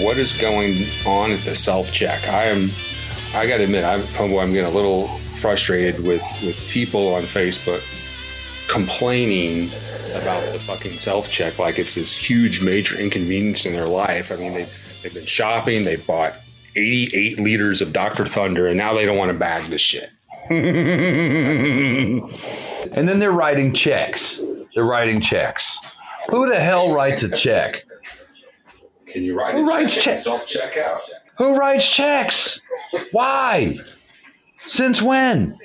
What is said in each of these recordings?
what is going on at the self check? I am, I got to admit, I'm, I'm getting a little frustrated with, with people on Facebook complaining about the fucking self check like it's this huge major inconvenience in their life. I mean, they, they've been shopping, they bought 88 liters of Dr. Thunder, and now they don't want to bag this shit. and then they're writing checks. They're writing checks. Who the hell writes a check? Can you write Who a writes check check- and self checkout? Who writes checks? Why? Since when?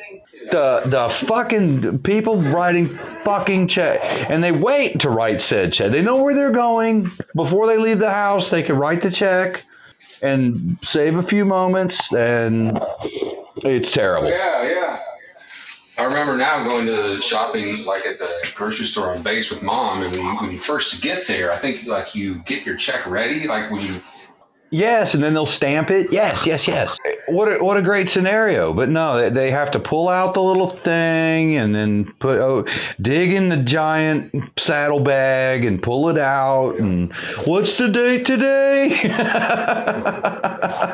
The the fucking people writing fucking check and they wait to write said check. They know where they're going before they leave the house. They can write the check and save a few moments and it's terrible. Yeah, yeah. I remember now going to shopping like at the grocery store on base with mom, and when you, when you first get there, I think like you get your check ready, like when you Yes, and then they'll stamp it. Yes, yes, yes. What a, what a great scenario. But no, they, have to pull out the little thing and then put oh, dig in the giant saddlebag and pull it out. And what's the date today?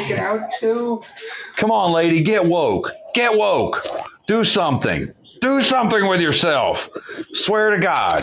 make it out to? Come on, lady, get woke. Get woke. Do something. Do something with yourself. Swear to God.